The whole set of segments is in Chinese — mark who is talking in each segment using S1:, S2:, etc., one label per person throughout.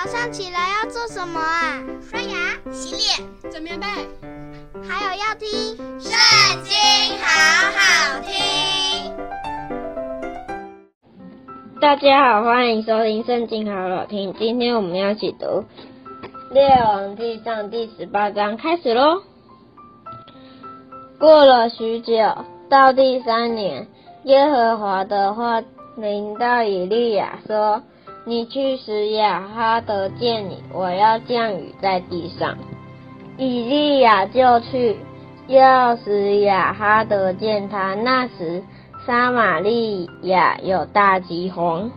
S1: 早上起来要做什么啊？
S2: 刷牙、洗脸、
S3: 整棉被，
S1: 还有要听《
S2: 圣经》，好好听。
S4: 大家好，欢迎收听《圣经》，好好听。今天我们要一起读《列王纪上》第十八章，开始喽。过了许久，到第三年，耶和华的话临到以利亚说。你去使亚哈德见你，我要降雨在地上。以利亚就去，要使亚哈德见他。那时撒玛利亚有大饥荒，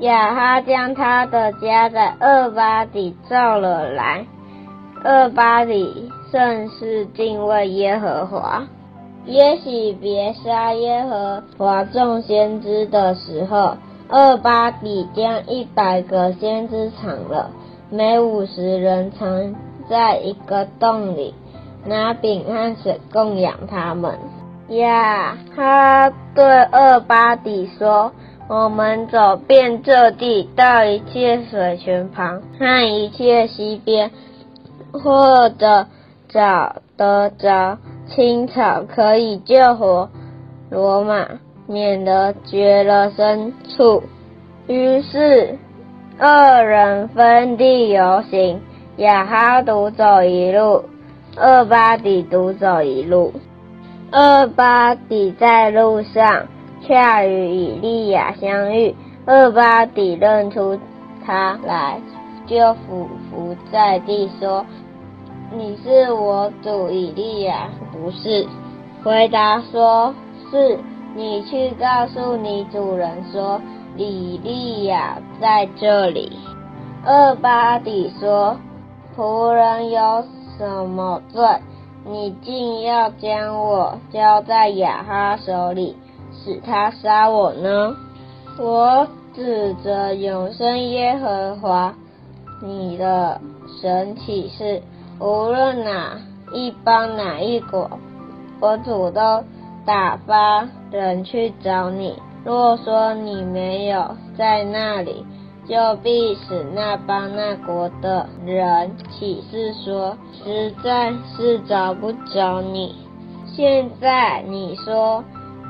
S4: 亚哈将他的家在厄巴底召了来。厄巴底甚是敬畏耶和华。耶洗别杀耶和华众先知的时候。厄巴底将一百个先知藏了，每五十人藏在一个洞里，拿饼和水供养他们。呀，他对厄巴底说：“我们走遍这地，到一切水泉旁和一切溪边，或者找得着青草，可以救活罗马。”免得绝了牲畜。于是二人分地游行，亚哈独走一路，厄巴底独走一路。厄巴底在路上，恰与以利亚相遇。厄巴底认出他来，就俯伏在地说：“你是我主以利亚，不是？”回答说：“是。”你去告诉你主人说，李利亚在这里。厄巴底说：“仆人有什么罪？你竟要将我交在亚哈手里，使他杀我呢？”我指着永生耶和华你的神起誓，无论哪一邦哪一国，我主都打发人去找你。若说你没有在那里，就必使那邦那国的人起誓说，实在是找不着你。现在你说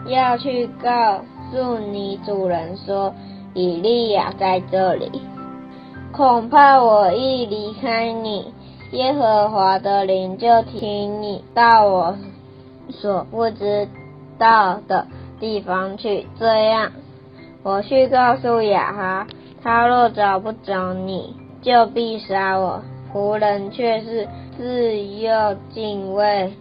S4: 要去告诉你主人说，以利亚在这里。恐怕我一离开你，耶和华的灵就听你到我所不知到的地方去，这样我去告诉雅哈，他若找不着你，就必杀我。仆人却是自幼敬畏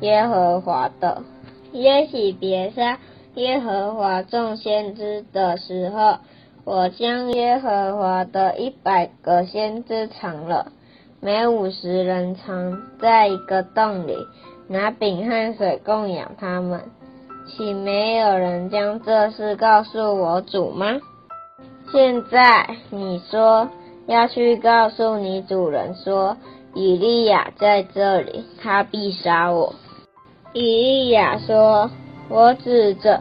S4: 耶和华的。耶洗别杀耶和华众先知的时候，我将耶和华的一百个先知藏了，每五十人藏在一个洞里，拿饼和水供养他们。岂没有人将这事告诉我主吗？现在你说要去告诉你主人说，以利亚在这里，他必杀我。以利亚说：“我指着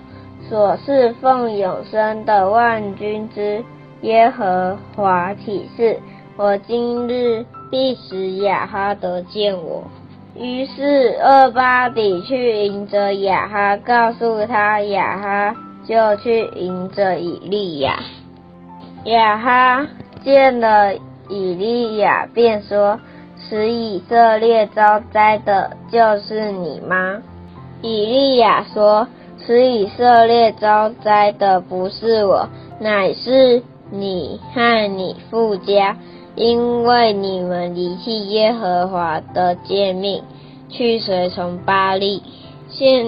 S4: 所侍奉永生的万军之耶和华起誓，我今日必使亚哈得见我。”于是厄巴比去迎着雅哈，告诉他雅哈就去迎着以利亚。雅哈见了以利亚，便说：“使以色列遭灾的，就是你吗？”以利亚说：“使以色列遭灾的不是我，乃是你和你父家。”因为你们离弃耶和华的诫命，去随从巴力，现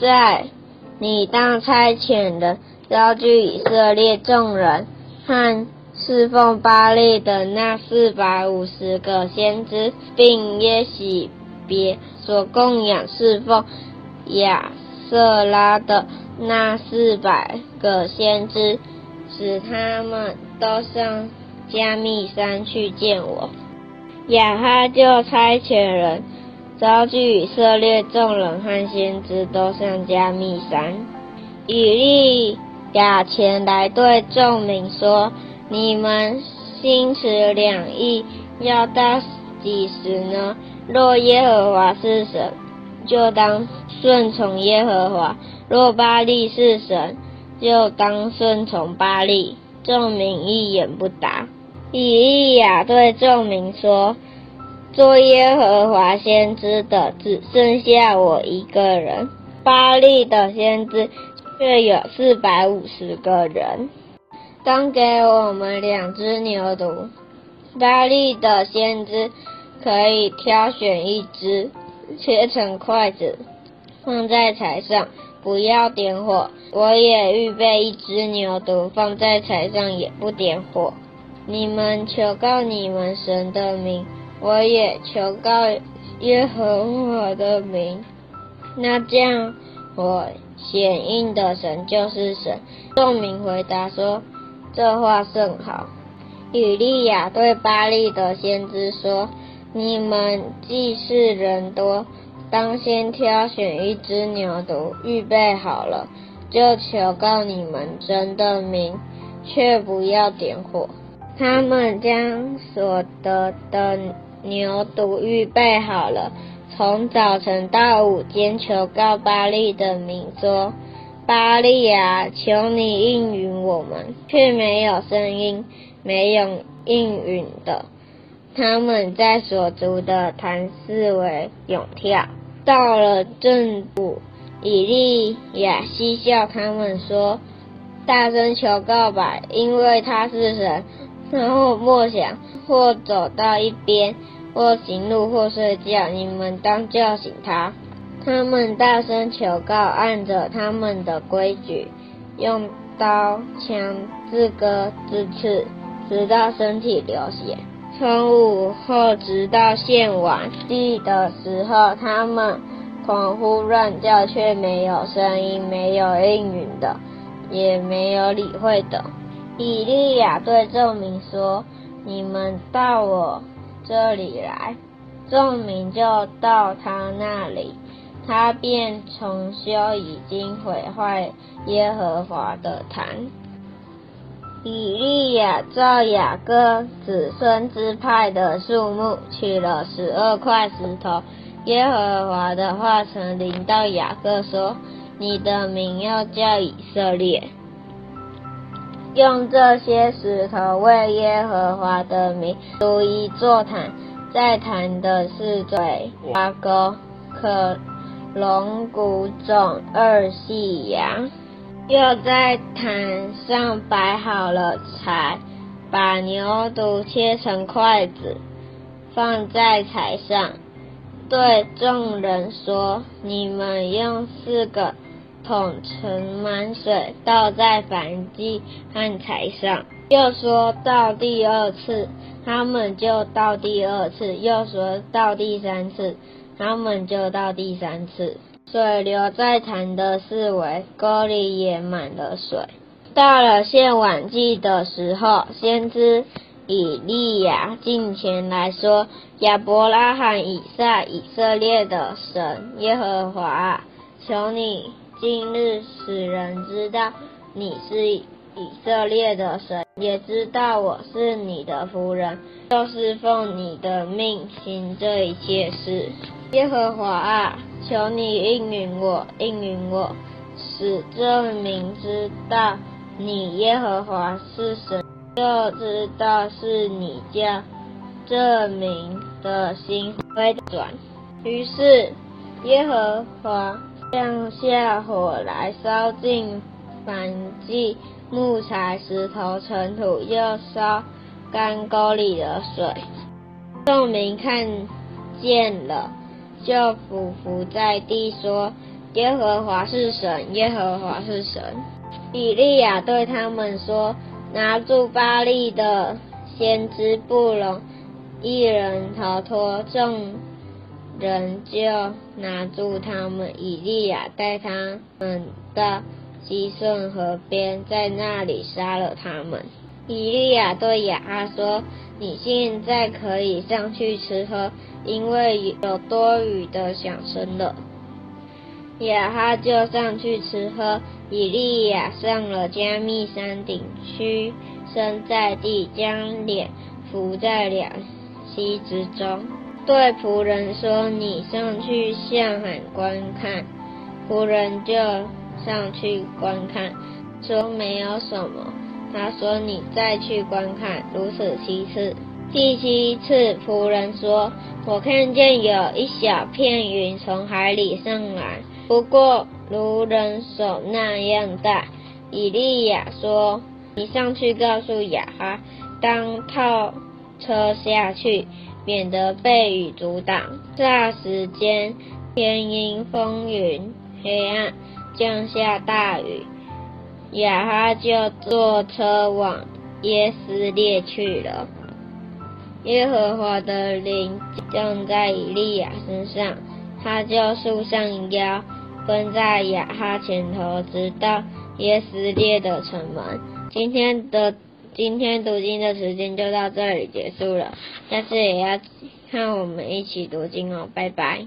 S4: 在你当差遣人招聚以色列众人和侍奉巴力的那四百五十个先知，并耶洗别所供养侍奉亚瑟拉的那四百个先知，使他们都上。加密山去见我，亚哈就差遣人招聚以色列众人和先知，都上加密山。以利亚前来对众民说：“你们心持两意，要到几时呢？若耶和华是神，就当顺从耶和华；若巴力是神，就当顺从巴力。众民一言不答。以利亚对众民说：“做耶和华先知的只剩下我一个人，巴力的先知却有四百五十个人。当给我们两只牛犊。巴力的先知可以挑选一只，切成块子，放在柴上。”不要点火，我也预备一只牛犊放在柴上，也不点火。你们求告你们神的名，我也求告耶和华的名。那这样，我显应的神就是神。众民回答说：“这话甚好。”以利亚对巴力的先知说：“你们既是人多。”当先挑选一只牛犊，预备好了，就求告你们真的名，却不要点火。他们将所得的牛犊预备好了，从早晨到午间求告巴力的名，说：“巴力啊，求你应允我们。”却没有声音，没有应允的。他们在所筑的坛四围踊跳。到了正午，以利亚嬉笑他们说：“大声求告吧，因为他是神。”然后默想，或走到一边，或行路，或睡觉，你们当叫醒他。他们大声求告，按着他们的规矩，用刀枪自割自刺，直到身体流血。从午后直到献晚地的时候，他们狂呼乱叫，却没有声音，没有应允的，也没有理会的。以利亚对众民说：“你们到我这里来。”众民就到他那里，他便重修已经毁坏耶和华的坛。以利亚照雅各子孙支派的数目，取了十二块石头。耶和华的话曾临到雅各说：“你的名要叫以色列。”用这些石头为耶和华的名筑一座坛，在坛的四嘴挖沟，可龙骨种二细羊。又在坛上摆好了柴，把牛犊切成筷子，放在柴上，对众人说：“你们用四个桶盛满水，倒在燔祭和柴上。”又说到第二次，他们就倒第二次；又说到第三次，他们就倒第三次。水流在潭的四围，沟里也满了水。到了献晚祭的时候，先知以利亚近前来说：“亚伯拉罕、以撒、以色列的神耶和华，求你今日使人知道你是以色列的神，也知道我是你的仆人，就是奉你的命行这一切事。耶和华啊！”求你应允我，应允我，使这民知道你耶和华是神，就知道是你叫这民的心回转。于是耶和华降下火来，烧尽燔祭、木材、石头、尘土，又烧干沟里的水。众民看见了。就俯伏在地说：“耶和华是神，耶和华是神。”比利亚对他们说：“拿住巴力的先知，不容一人逃脱。”众人就拿住他们。以利亚带他们到基顺河边，在那里杀了他们。以利亚对亚哈说：“你现在可以上去吃喝。”因为有多余的响声了，亚哈就上去吃喝。以利亚上了加密山顶，屈身在地，将脸伏在两膝之中，对仆人说：“你上去向海观看。”仆人就上去观看，说：“没有什么。”他说：“你再去观看。”如此七次。第七次，仆人说：“我看见有一小片云从海里上来，不过如人手那样大。”以利亚说：“你上去告诉亚哈，当套车下去，免得被雨阻挡。”霎时间，天阴风云，黑暗，降下大雨。亚哈就坐车往耶斯列去了。耶和华的灵降在以利亚身上，他就束上腰，跟在亚哈前头，直到耶斯列的城门。今天的今天读经的时间就到这里结束了，下次也要看我们一起读经哦，拜拜。